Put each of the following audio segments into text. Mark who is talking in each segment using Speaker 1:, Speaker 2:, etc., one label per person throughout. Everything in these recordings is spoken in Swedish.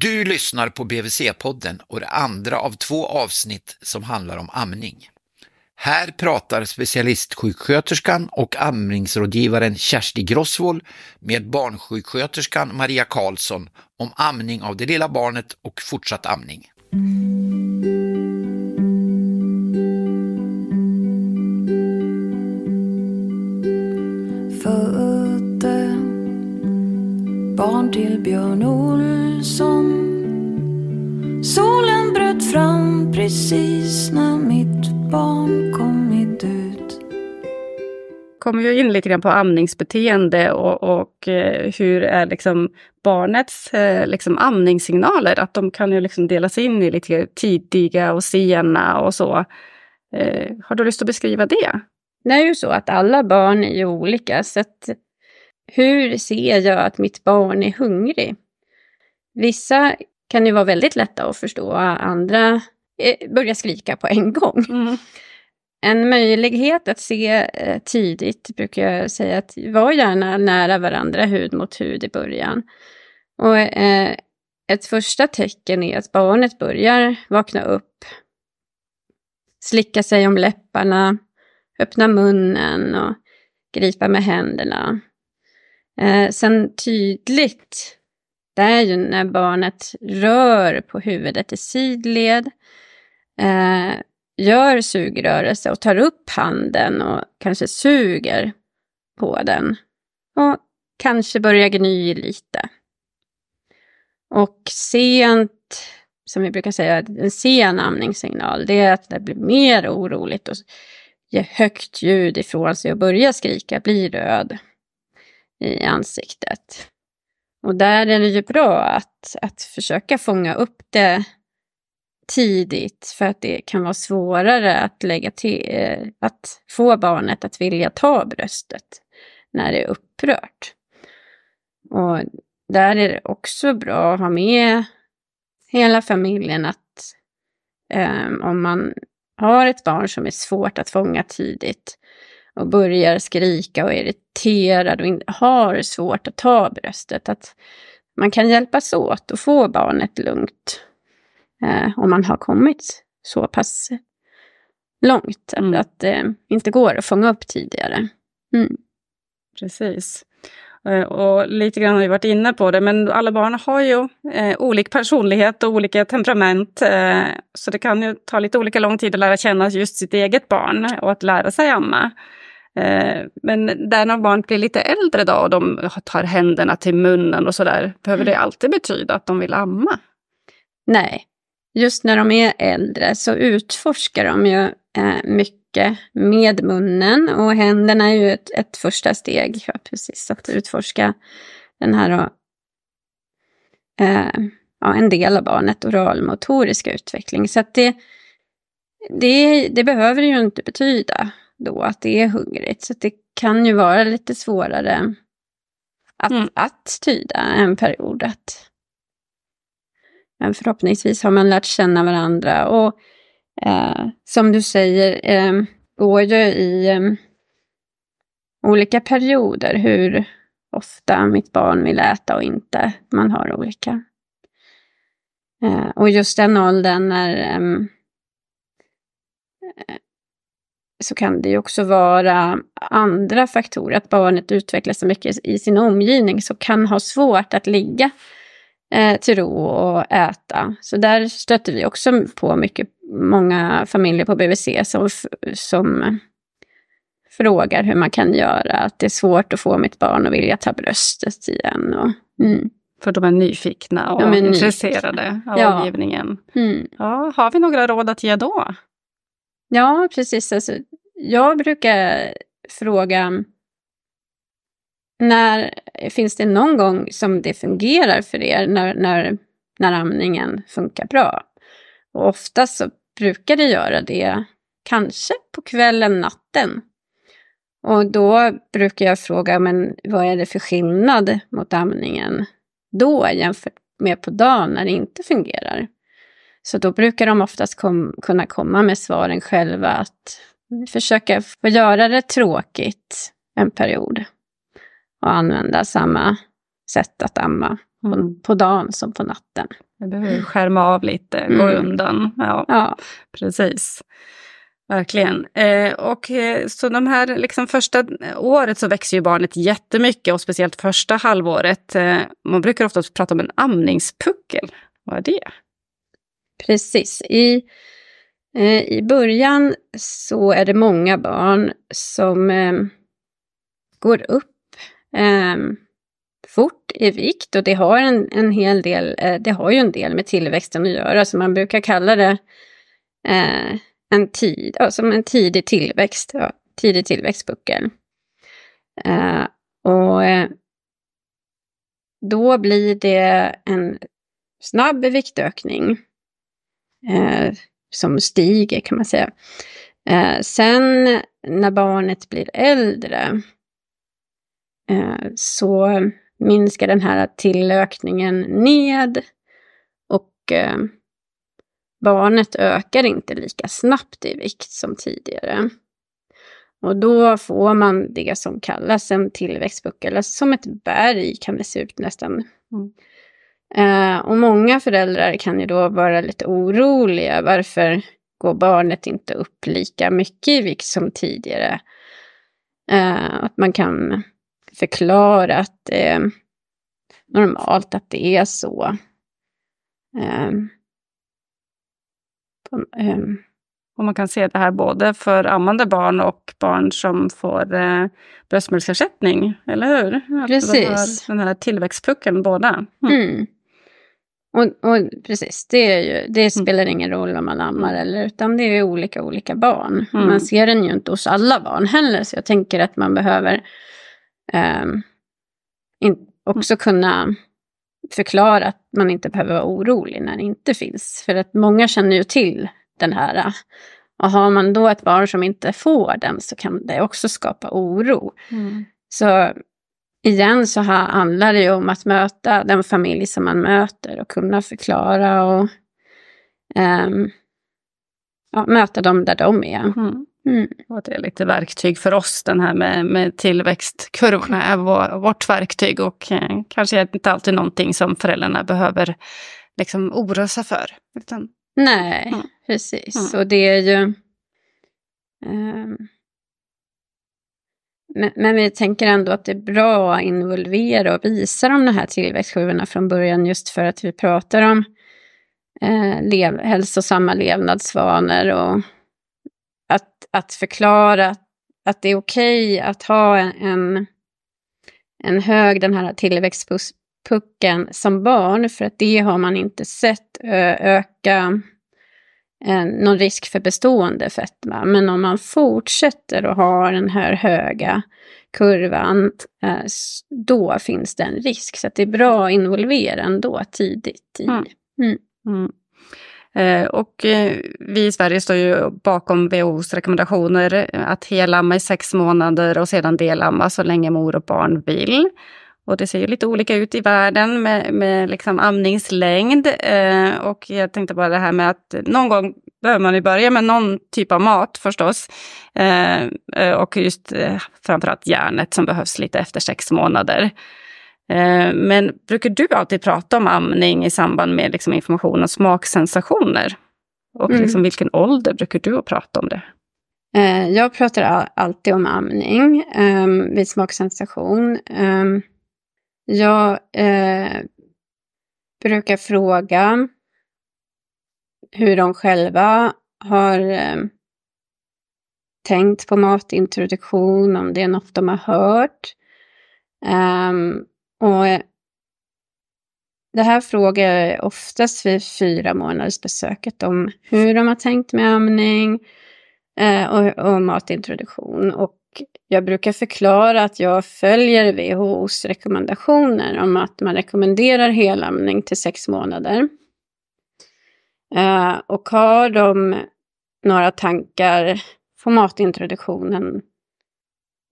Speaker 1: Du lyssnar på BVC-podden och det andra av två avsnitt som handlar om amning. Här pratar specialistsjuksköterskan och amningsrådgivaren Kersti Grossvold med barnsjuksköterskan Maria Karlsson om amning av det lilla barnet och fortsatt amning.
Speaker 2: Mm.
Speaker 3: Kommer vi in lite grann på amningsbeteende och, och eh, hur är liksom barnets eh, liksom amningssignaler, att de kan ju liksom delas in i lite tidiga och sena och så. Eh, har du lust att beskriva det?
Speaker 4: Det är ju så att alla barn är ju olika, så att hur ser jag att mitt barn är hungrig? Vissa kan ju vara väldigt lätta att förstå, andra börjar skrika på en gång.
Speaker 3: Mm.
Speaker 4: En möjlighet att se eh, tidigt brukar jag säga att var gärna nära varandra hud mot hud i början. Och eh, ett första tecken är att barnet börjar vakna upp, slicka sig om läpparna, öppna munnen och gripa med händerna. Eh, sen tydligt, det är ju när barnet rör på huvudet i sidled, eh, gör sugrörelse och tar upp handen och kanske suger på den. Och kanske börjar gny lite. Och sent, som vi brukar säga, en sen amningssignal, det är att det blir mer oroligt och ger högt ljud ifrån sig och börjar skrika, blir röd i ansiktet. Och där är det ju bra att, att försöka fånga upp det tidigt för att det kan vara svårare att lägga till, eh, att få barnet att vilja ta bröstet när det är upprört. Och där är det också bra att ha med hela familjen att um, om man har ett barn som är svårt att fånga tidigt och börjar skrika och är irriterad och har svårt att ta bröstet, att man kan hjälpas åt och få barnet lugnt eh, om man har kommit så pass långt
Speaker 3: Mm.
Speaker 4: att det eh, inte går att fånga upp tidigare. Mm.
Speaker 3: Precis. Eh, Och lite grann har vi varit inne på det, men alla barn har ju eh, olika personlighet och olika temperament. Eh, så det kan ju ta lite olika lång tid att lära känna just sitt eget barn och att lära sig amma. Eh, men där när barn blir lite äldre då och de tar händerna till munnen och sådär, behöver det alltid betyda att de vill amma?
Speaker 4: Nej, just när de är äldre så utforskar de ju eh, mycket med munnen och händerna är ju ett, ett första steg, ja, precis, att utforska den här eh, ja, en del av barnet oralmotoriska utveckling. Så att det, det, det behöver ju inte betyda då att det är hungrigt. Så det kan ju vara lite svårare att,
Speaker 3: Mm.
Speaker 4: att tyda en period. Att, men förhoppningsvis har man lärt känna varandra. Och eh, som du säger, eh, går ju i eh, olika perioder hur ofta mitt barn vill äta och inte. Man har olika. Eh, och just den åldern när eh, eh så kan det ju också vara andra faktorer. Att barnet utvecklas så mycket i sin omgivning så kan ha svårt att ligga eh, till ro och äta. Så där stöter vi också på mycket, många familjer på BVC som, som frågar hur man kan göra. Att det är svårt att få mitt barn att vilja ta bröstet igen. Och, mm,
Speaker 3: För de är nyfikna och
Speaker 4: är
Speaker 3: intresserade av
Speaker 4: Ja.
Speaker 3: omgivningen.
Speaker 4: mm.
Speaker 3: Ja, har vi några råd att ge då?
Speaker 4: Ja, precis. Alltså, jag brukar fråga när finns det någon gång som det fungerar för er när, när, när amningen funkar bra? Och oftast så brukar det göra det kanske på kvällen, natten. Och då brukar jag fråga, men vad är det för skillnad mot amningen då jämfört med på dagen när det inte fungerar? Så då brukar de oftast kom, kunna komma med svaren själva att försöka få göra det tråkigt en period och använda samma sätt att amma på,
Speaker 3: Mm.
Speaker 4: på dagen som på natten.
Speaker 3: Jag behöver skärma av lite, gå
Speaker 4: Mm.
Speaker 3: undan. Ja,
Speaker 4: Ja,
Speaker 3: precis. Verkligen. Eh, och eh, så de här liksom första året så växer ju barnet jättemycket och speciellt första halvåret. Eh, man brukar ofta prata om en amningspuckel. Vad är det?
Speaker 4: precis. I, eh, I början så är det många barn som eh, går upp eh, fort i vikt och det har en, en hel del, eh, det har ju en del med tillväxten att göra, så man brukar kalla det eh, en tid, ja, som en tidig tillväxt, ja, tidig tillväxtpuckel. Eh, och eh, då blir det en snabb viktökning eh, som stiger kan man säga. Eh, sen när barnet blir äldre så minskar den här tillökningen ned och eh, barnet ökar inte lika snabbt i vikt som tidigare. Och då får man det som kallas en tillväxtpuckel, alltså som ett berg kan det se ut nästan. Eh, och många föräldrar kan ju då vara lite oroliga. Varför går barnet inte upp lika mycket i vikt som tidigare? Eh, att man kan förklara att det är normalt att det är så. Eh, på, ehm,
Speaker 3: Och man kan se det här både för ammande barn och barn som får eh, bröstmjölksersättning, eller hur? Att de
Speaker 4: Precis.
Speaker 3: har Den här tillväxtpuckeln båda. Mm.
Speaker 4: Mm. Och, och precis, det, är ju, det spelar ingen roll om man ammar eller utan det är olika olika barn.
Speaker 3: Mm.
Speaker 4: Man ser den ju inte hos alla barn heller så jag tänker att man behöver in, också kunna förklara att man inte behöver vara orolig när det inte finns. För att många känner ju till den här. Och har man då ett barn som inte får den så kan det också skapa oro.
Speaker 3: Mm.
Speaker 4: Så igen så ha- handlar det ju om att möta den familj som man möter och kunna förklara och ehm, ja, möta dem där de är.
Speaker 3: Mm.
Speaker 4: Mm.
Speaker 3: Och det är lite verktyg för oss, den här med, med tillväxtkurvorna är vår, vårt verktyg och eh, kanske inte alltid någonting som föräldrarna behöver liksom oroa sig för. Utan,
Speaker 4: Nej,
Speaker 3: Mm.
Speaker 4: precis.
Speaker 3: Mm.
Speaker 4: Och det är ju... ehm, men, men vi tänker ändå att det är bra att involvera och visa de här tillväxtkurvorna från början just för att vi pratar om eh, lev, hälsosamma levnadsvanor och att, att förklara att, det är okej att ha en, en, en hög den här tillväxtpucken som barn för att det har man inte sett öka eh, någon risk för bestående fetma. Men om man fortsätter att ha den här höga kurvan, eh, då finns det en risk. Så det är bra att involvera ändå tidigt. I.
Speaker 3: Mm. Mm. Eh, och eh, vi i Sverige står ju bakom WHOs rekommendationer eh, att helamma i sex månader och sedan delamma så länge mor och barn vill. Och det ser ju lite olika ut i världen med, med liksom amningslängd. Och jag tänkte bara det här med att någon gång behöver man ju börja med någon typ av mat förstås. Och just eh, framförallt järnet som behövs lite efter sex månader. Eh, Men brukar du alltid prata om amning i samband med liksom information och smaksensationer? Och
Speaker 4: Mm.
Speaker 3: liksom vilken ålder brukar du prata om det?
Speaker 4: Eh, jag pratar all, alltid om amning um, vid smaksensation. Ehm, jag eh, brukar fråga hur de själva har ehm, tänkt på matintroduktion, om det är något de har hört. Ehm, och eh, det här frågar jag oftast vid fyra månaders besöket om hur de har tänkt med amning eh, och, och matintroduktion. Och jag brukar förklara att jag följer WHOs rekommendationer om att man rekommenderar helamning till sex månader. Eh, och har de några tankar på matintroduktionen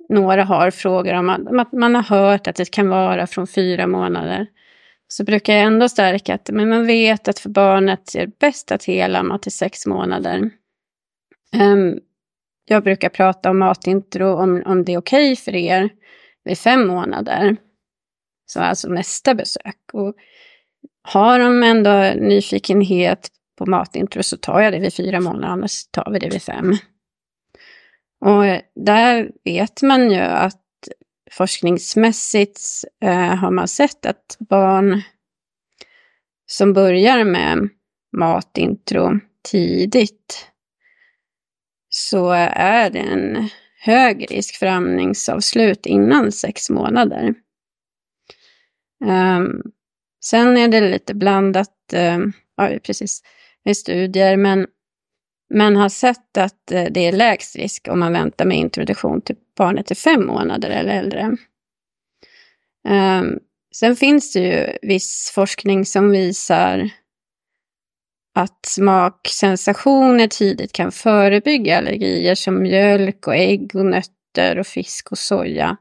Speaker 4: några har frågor om att, man har hört att det kan vara från fyra månader. Så brukar jag ändå stärka att men man vet att för barnet är det bäst att helamma till sex månader. Ehm, jag brukar prata om matintro, om, om det är okej för er vid fem månader. Så alltså nästa besök. Och har de ändå nyfikenhet på matintro så tar jag det vid fyra månader, annars tar vi det vid fem. Och där vet man ju att forskningsmässigt eh, har man sett att barn som börjar med matintro tidigt så är det en hög risk för amningsavslut innan sex månader. Um, sen är det lite blandat, um, ja, precis, med studier, men men har sett att eh, det är lägst risk om man väntar med introduktion till barnet är fem månader eller äldre. Ehm, sen finns det ju viss forskning som visar att smaksensationer tidigt kan förebygga allergier som mjölk och ägg och nötter och fisk och soja.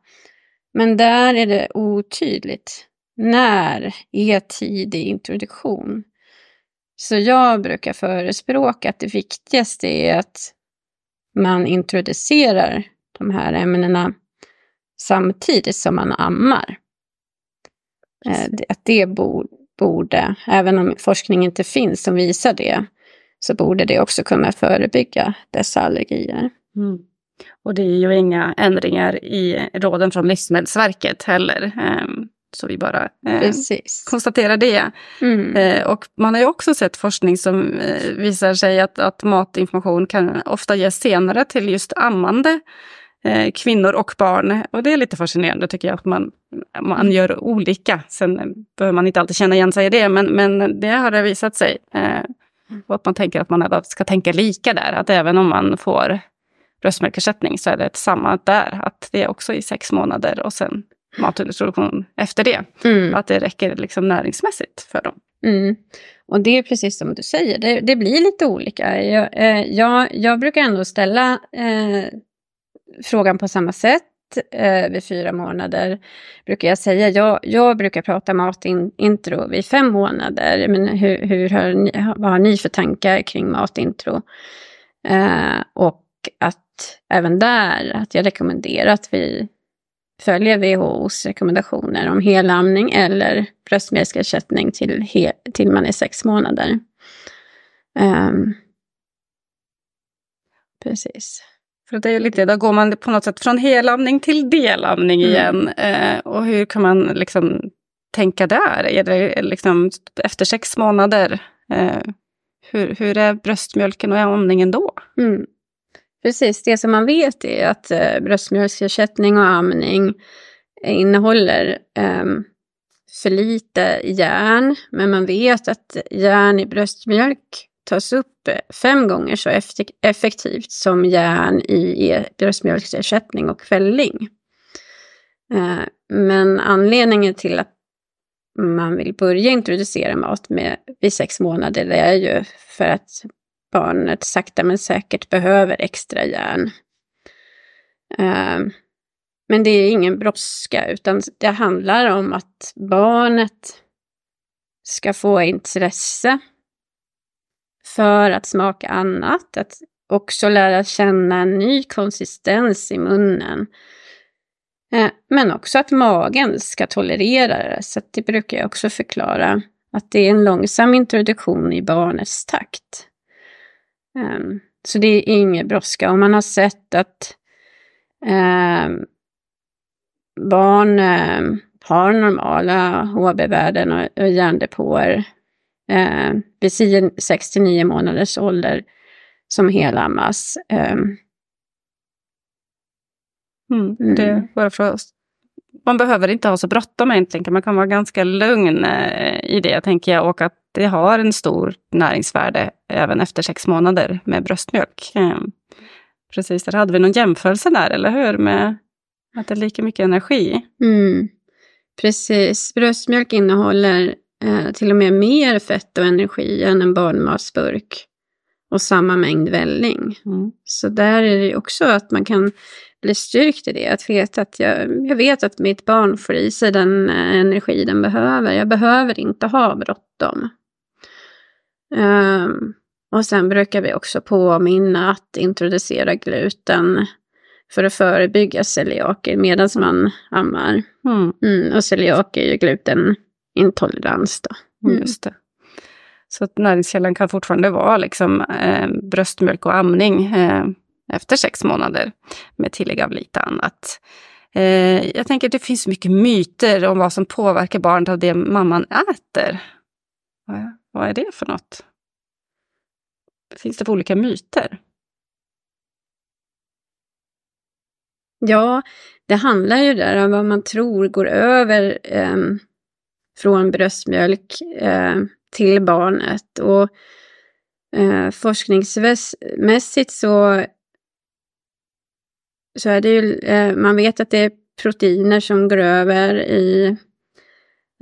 Speaker 4: Men där är det otydligt. När är tidig introduktion? Så jag brukar förespråka att det viktigaste är att man introducerar de här ämnena samtidigt som man ammar. Eh, att det borde, även om forskning inte finns som visar det, så borde det också kunna förebygga dessa allergier. Mm.
Speaker 3: Och det är ju inga ändringar i råden från Livsmedelsverket heller. Ehm, så vi bara eh, konstaterar det. Mm. Eh, och man har ju också sett forskning som eh, visar sig att, att matinformation kan ofta ges senare till just ammande eh, kvinnor och barn. Och det är lite fascinerande tycker jag, att man, man gör olika. Sen behöver man inte alltid känna igen sig i det, men, men det har det visat sig. Eh, och att man tänker att man ska tänka lika där, att även om man får bröstmjölkersättning så är det samma där, att det är också i sex månader och sen matintroduktion efter det. Mm. Att det räcker liksom näringsmässigt för dem.
Speaker 4: Mm. Och det är precis som du säger, det, det blir lite olika. Jag, eh, jag, jag brukar ändå ställa eh, frågan på samma sätt eh, vid fyra månader, brukar jag säga. Jag, jag brukar prata matintro vid fem månader. Men hur, hur har ni, vad har ni för tankar kring matintro? Eh, och att även där, att jag rekommenderar att vi följer WHOs rekommendationer om helamning eller bröstmjölksersättning till, till man är sex månader. Um, precis.
Speaker 3: För det är lite, då går man på något sätt från helamning till delamning mm. igen. Eh, och hur kan man liksom tänka där? Är det liksom efter sex månader? Eh, hur, hur är bröstmjölken och amningen då? Mm.
Speaker 4: Precis, det som man vet är att eh, bröstmjölksersättning och amning innehåller eh, för lite järn. Men man vet att järn i bröstmjölk tas upp eh, fem gånger så effektivt som järn i bröstmjölksersättning och fälling. Eh, men anledningen till att man vill börja introducera mat med, vid sex månader det är ju för att barnet sakta men säkert behöver extra järn. Ehm, men det är ingen brådska utan det handlar om att barnet ska få intresse för att smaka annat, att också lära känna en ny konsistens i munnen. Ehm, men också att magen ska tolerera det, så det brukar jag också förklara. Att det är en långsam introduktion i barnets takt. Ehm, så det är ingen brådska. Om man har sett att ehm, barn ehm, har normala HB-värden och järndepåer eh, vid 6-9 månaders ålder som helammas. Eh.
Speaker 3: Mm, det bara för man behöver inte ha så bråttom egentligen, man kan vara ganska lugn eh, i det tänker jag och att det har en stor näringsvärde även efter sex månader med bröstmjölk. Eh, precis, där hade vi någon jämförelse där, eller hur? Med att det är lika mycket energi.
Speaker 4: Mm. Precis, bröstmjölk innehåller eh, till och med mer fett och energi än en barnmatsburk. Och samma mängd välling. Mm. Så där är det också att man kan bli styrkt i det. Att veta att jag, jag vet att mitt barn får i sig den eh, energi den behöver. Jag behöver inte ha bråttom. Um, och sen brukar vi också påminna att introducera gluten för att förebygga celiaker medan man ammar.
Speaker 3: Mm.
Speaker 4: Mm, och celiak är ju glutenintolerans. Då. Mm.
Speaker 3: Just det. Så att näringskällan kan fortfarande vara liksom, eh, bröstmjölk och amning eh, efter sex månader med tillägg av lite annat. Eh, jag tänker att det finns mycket myter om vad som påverkar barnet av det mamman äter. Vad, vad är det för något? Finns det för olika myter?
Speaker 4: Ja, det handlar ju där om vad man tror går över eh, från bröstmjölk eh, till barnet. Och eh, forskningsmässigt så, så är det ju, eh, man vet att det är proteiner som går över i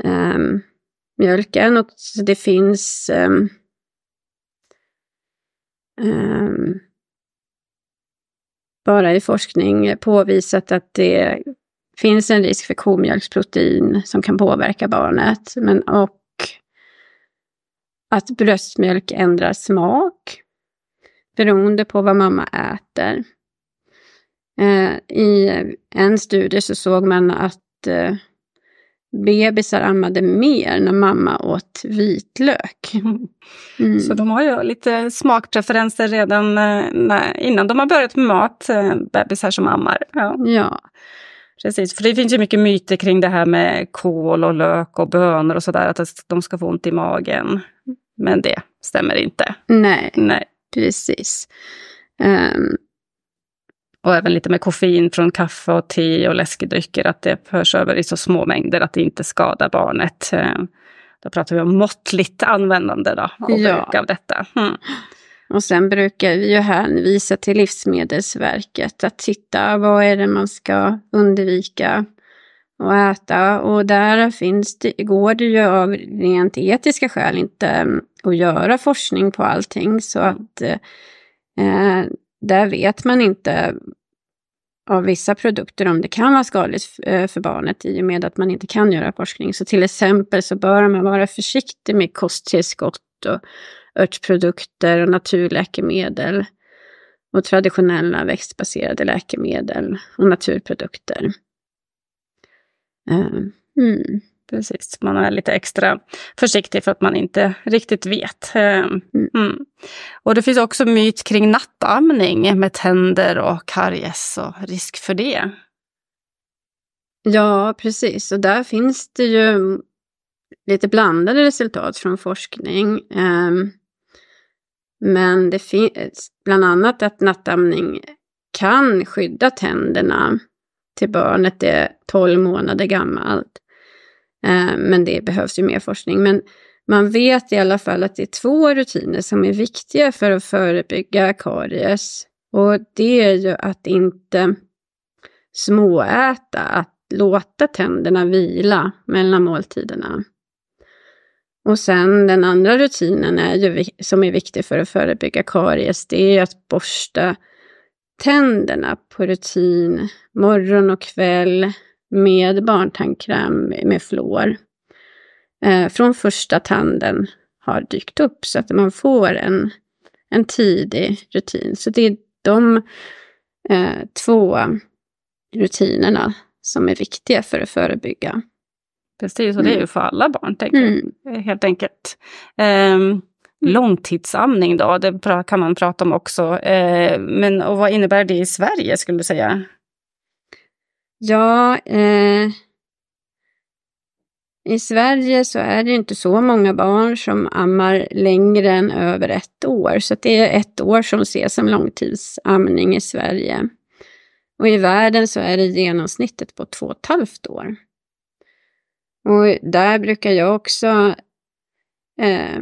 Speaker 4: ehm, mjölken och det finns ehm, ehm, bara i forskning påvisat att det finns en risk för komjölksprotein som kan påverka barnet. Men, och att bröstmjölk ändrar smak beroende på vad mamma äter. Eh, I en studie så såg man att eh, bebisar ammade mer när mamma åt vitlök.
Speaker 3: Mm. Så de har ju lite smakpreferenser redan eh, när, innan de har börjat med mat, bebisar som ammar. Ja.
Speaker 4: Ja,
Speaker 3: Precis, för det finns ju mycket myter kring det här med kål och lök och bönor och sådär, att de ska få ont i magen. Men det stämmer inte.
Speaker 4: nej,
Speaker 3: Nej.
Speaker 4: precis. Ehm,
Speaker 3: Och även lite med koffein från kaffe och te och läskedrycker, att det förs över i så små mängder att det inte skadar barnet. Eh, Då pratar vi om måttligt användande då, och
Speaker 4: Ja.
Speaker 3: bruk av detta. Mm.
Speaker 4: Och sen brukar vi ju hänvisa till Livsmedelsverket att titta vad är det man ska undvika att äta. Och där finns det, går det ju av rent etiska skäl inte mm, att göra forskning på allting. Så att eh, där vet man inte av vissa produkter om det kan vara skadligt eh, för barnet i och med att man inte kan göra forskning. Så till exempel så bör man vara försiktig med kosttillskott och örtprodukter och naturläkemedel och traditionella växtbaserade läkemedel och naturprodukter. Eh, mm.
Speaker 3: Precis, man är lite extra försiktig för att man inte riktigt vet. Eh, Mm. Och det finns också myt kring nattamning med tänder och karies och risk för det.
Speaker 4: Ja, precis. Och där finns det ju lite blandade resultat från forskning. Ehm, Men det finns bland annat att nattamning kan skydda tänderna till barnet är 12 månader gammalt. Eh, men det behövs ju mer forskning. Men man vet i alla fall att det är två rutiner som är viktiga för att förebygga karies. Och det är ju att inte småäta, att låta tänderna vila mellan måltiderna. Och sen den andra rutinen är ju, som är viktig för att förebygga karies, det är att borsta tänderna på rutin morgon och kväll med barntandkräm med fluor. Eh, från första tanden har dykt upp så att man får en, en tidig rutin. Så det är de eh, två rutinerna som är viktiga för att förebygga.
Speaker 3: Precis, och det är ju för alla barn, tänker.
Speaker 4: Mm.
Speaker 3: Helt enkelt. Eh, långtidsamning då, det kan man prata om också. Eh, men och vad innebär det i Sverige, skulle du säga?
Speaker 4: Ja, eh, i Sverige så är det inte så många barn som ammar längre än över ett år. Så det är ett år som ses som långtidsamning i Sverige. Och i världen så är det genomsnittet på två och ett halvt år. Och där brukar jag också eh,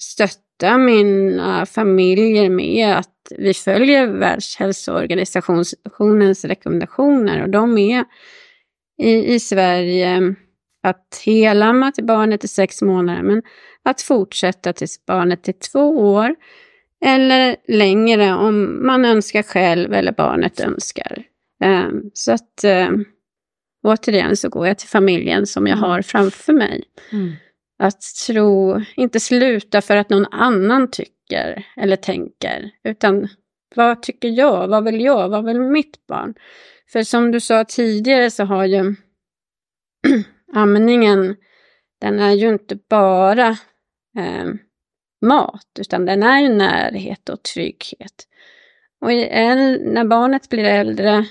Speaker 4: stötta mina eh, familjer med att vi följer Världshälsoorganisationens rekommendationer och de är i, i Sverige att helamma till barnet i sex månader men att fortsätta tills barnet är två år eller längre om man önskar själv eller barnet önskar. Ehm, så att eh, återigen så går jag till familjen som jag har framför mig. Mm. Att tro, inte sluta för att någon annan tycker eller tänker, utan Vad tycker jag? Vad vill jag? Vad vill mitt barn? För som du sa tidigare så har ju amningen, den är ju inte bara eh, mat, utan den är ju närhet och trygghet. Och när barnet blir äldre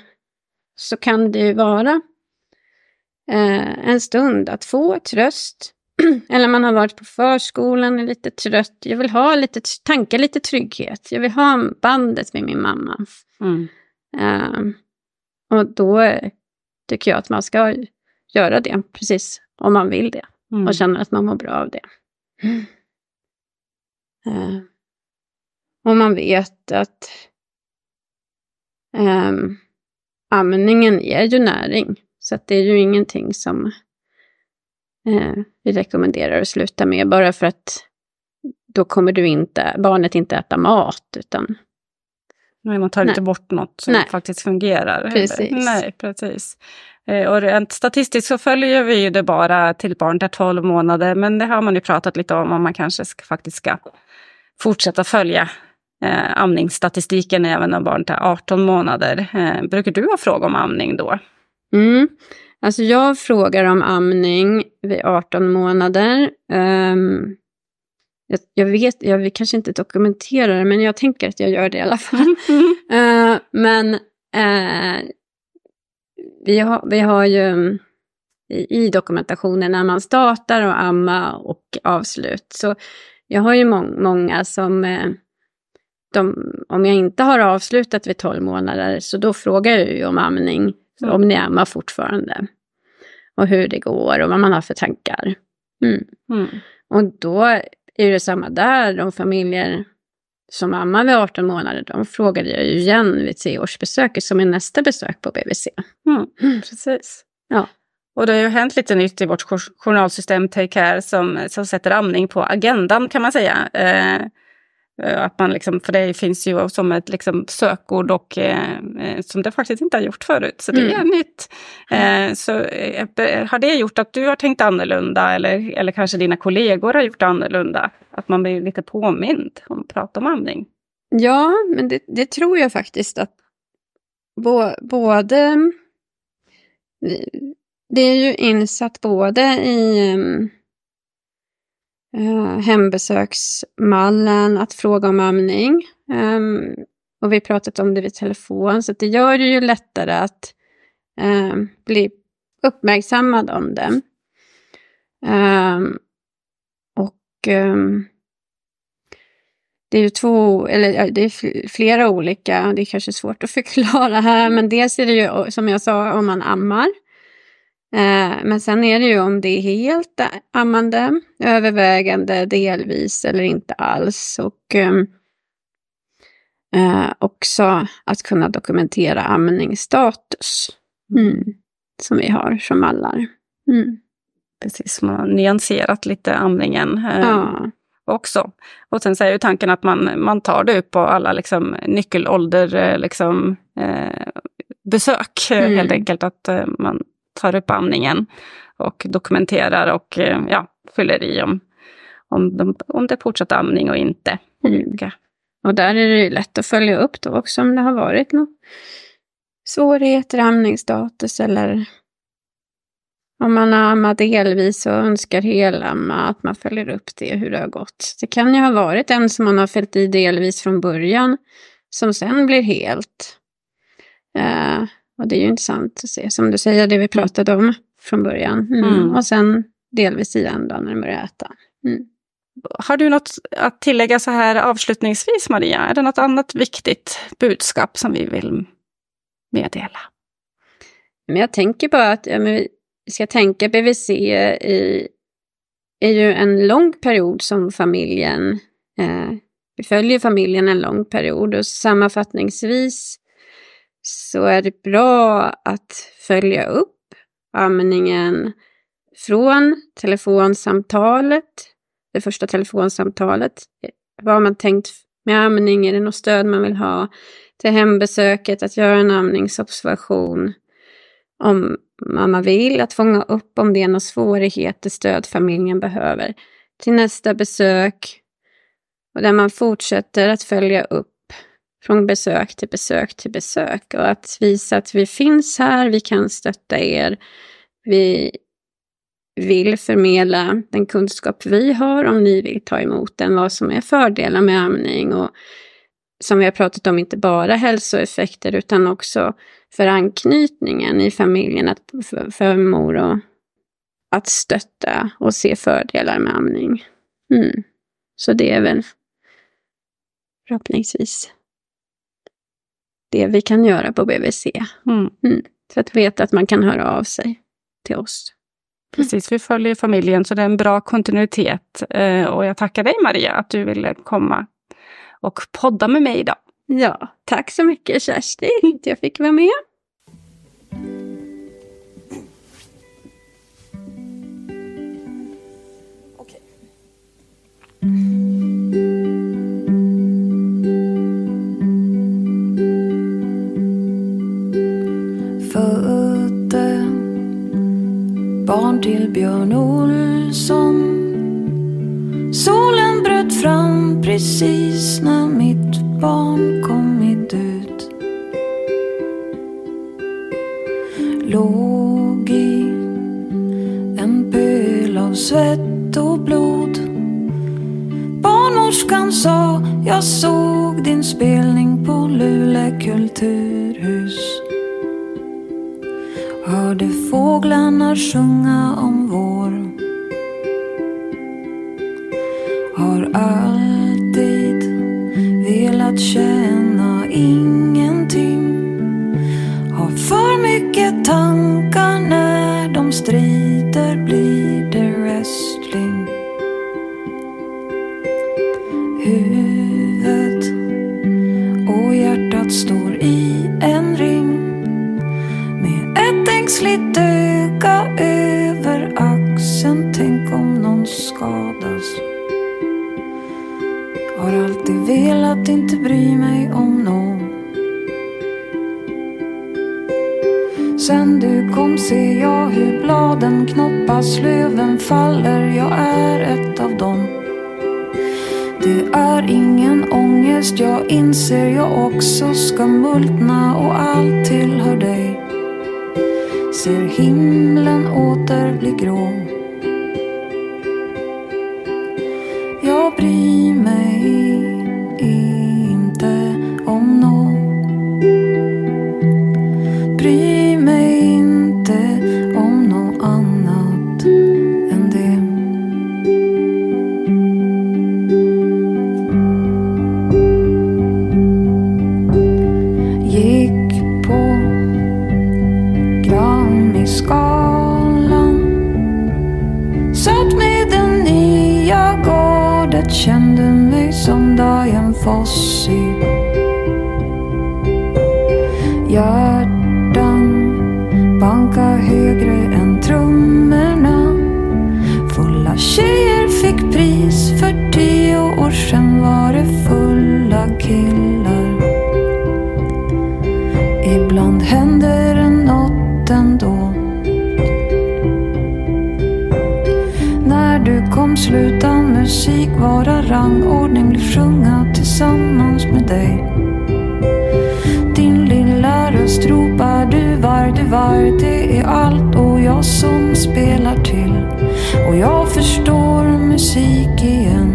Speaker 4: så kan det ju vara eh, en stund att få tröst. Eller man har varit på förskolan och är lite trött. Jag vill ha lite, tanka lite trygghet. Jag vill ha bandet med min mamma. Mm. Eh, och då tycker jag att man ska göra det, precis om man vill det. Mm. Och känner att man mår bra av det. Mm. Uh, och man vet att um, amningen ger ju näring. Så det är ju ingenting som uh, vi rekommenderar att sluta med bara för att då kommer du inte, barnet inte äta mat utan
Speaker 3: Nej, man tar Nej. inte bort något som Nej. faktiskt fungerar.
Speaker 4: Precis.
Speaker 3: Nej, precis. Eh, och rent statistiskt så följer vi ju det bara till barnet är 12 månader, men det har man ju pratat lite om, om man kanske ska, faktiskt ska fortsätta följa eh, amningsstatistiken även om barnet är 18 månader. Eh, brukar du ha frågor om amning då?
Speaker 4: Mm. Alltså jag frågar om amning vid 18 månader. Um, jag, jag, vet, jag vill kanske inte dokumentera det, men jag tänker att jag gör det i alla fall. uh, men uh, vi, har, vi har ju i, i dokumentationen när man startar och amma och avslut. Så jag har ju må många som, uh, de, om jag inte har avslutat vid 12 månader, så då frågar jag ju om amning, mm. om ni ammar fortfarande. Och hur det går och vad man har för tankar. Mm. Mm. Och då är det samma där. De familjer som ammar vid 18 månader, de frågade jag ju igen vid treårsbesöket som är nästa besök på BVC.
Speaker 3: Mm, precis. Ja. Och det har ju hänt lite nytt i vårt journalsystem Take Care som, som sätter amning på agendan kan man säga. Eh, att man liksom, för det finns ju som ett liksom sökord och eh, eh, som det faktiskt inte har gjort förut. Så det mm. är nytt. Eh, så eh, har det gjort att du har tänkt annorlunda eller, eller kanske dina kollegor har gjort annorlunda? Att man blir lite påmind om att prata om amning?
Speaker 4: Ja, men det, det tror jag faktiskt att bo, både... Det är ju insatt både i um, eh, hembesöksmallen, att fråga om amning. Um, och vi har pratat om det vid telefon, så det gör det ju lättare att um, bli uppmärksammad om det. Um, och det är ju två, eller det är flera olika, det är kanske svårt att förklara här, men dels är det ju som jag sa om man ammar. Eh, men sen är det ju om det är helt ammande, övervägande, delvis eller inte alls. Och ehm, eh, också att kunna dokumentera amningsstatus. Mm. Som vi har som mallar. Mm.
Speaker 3: Precis, man har nyanserat lite amningen. Eh, ja. Också. Och sen så är ju tanken att man, man tar det upp på alla liksom, nyckelålder eh, liksom, eh, besök. Mm. Helt enkelt att eh, man tar upp amningen och dokumenterar och eh, ja, fyller i om, om, de, om det är fortsatt amning och inte. Mm.
Speaker 4: Och där är det ju lätt att följa upp då också om det har varit några svårigheter, amningsstatus eller om man har ammat delvis och önskar helamma, att man följer upp det, hur det har gått. Det kan ju ha varit en som man har fällt i delvis från början, som sen blir helt. Uh, och det är ju intressant att se, som du säger, det vi pratade om från början. Mm. Mm. Och sen delvis igen då när de börjar äta. Mm.
Speaker 3: Har du något att tillägga så här avslutningsvis, Maria? Är det något annat viktigt budskap som vi vill meddela?
Speaker 4: Men jag tänker bara att ja, vi ska tänka BVC i, är ju en lång period som familjen, eh, vi följer familjen en lång period och sammanfattningsvis så är det bra att följa upp amningen från telefonsamtalet, det första telefonsamtalet. Vad har man tänkt med amning? Är det något stöd man vill ha? Till hembesöket, att göra en amningsobservation. Om mamma vill, att fånga upp om det är några svårigheter, stöd familjen behöver. Till nästa besök, och där man fortsätter att följa upp från besök till besök till besök. Och att visa att vi finns här, vi kan stötta er. Vi vill förmedla den kunskap vi har om ni vill ta emot den, vad som är fördelar med amning och som vi har pratat om, inte bara hälsoeffekter utan också för anknytningen i familjen, att, för, för mor och att stötta och se fördelar med amning. Mm. Så det är väl förhoppningsvis det vi kan göra på BVC. Mm. Mm. För att veta att man kan höra av sig till oss.
Speaker 3: Precis, vi följer familjen så det är en bra kontinuitet. Eh, och jag tackar dig Maria att du ville komma och podda med mig idag.
Speaker 4: Ja, tack så mycket Kersti att jag fick vara med.
Speaker 2: Barn till Björn Olsson Solen bröt fram precis när mitt barn kommit ut. Låg i en pöl av svett och blod. Barnmorskan sa, jag såg din spelning på Luleå kultur. Fåglarna sjunga om vår Ser himlen åter bli grå. Jag bryr mig Ibland händer det något ändå. När du kom sluta musik vara rangordning Vill sjunga tillsammans med dig. Din lilla röst ropar du var, du var. Det är allt och jag som spelar till. Och jag förstår musik igen.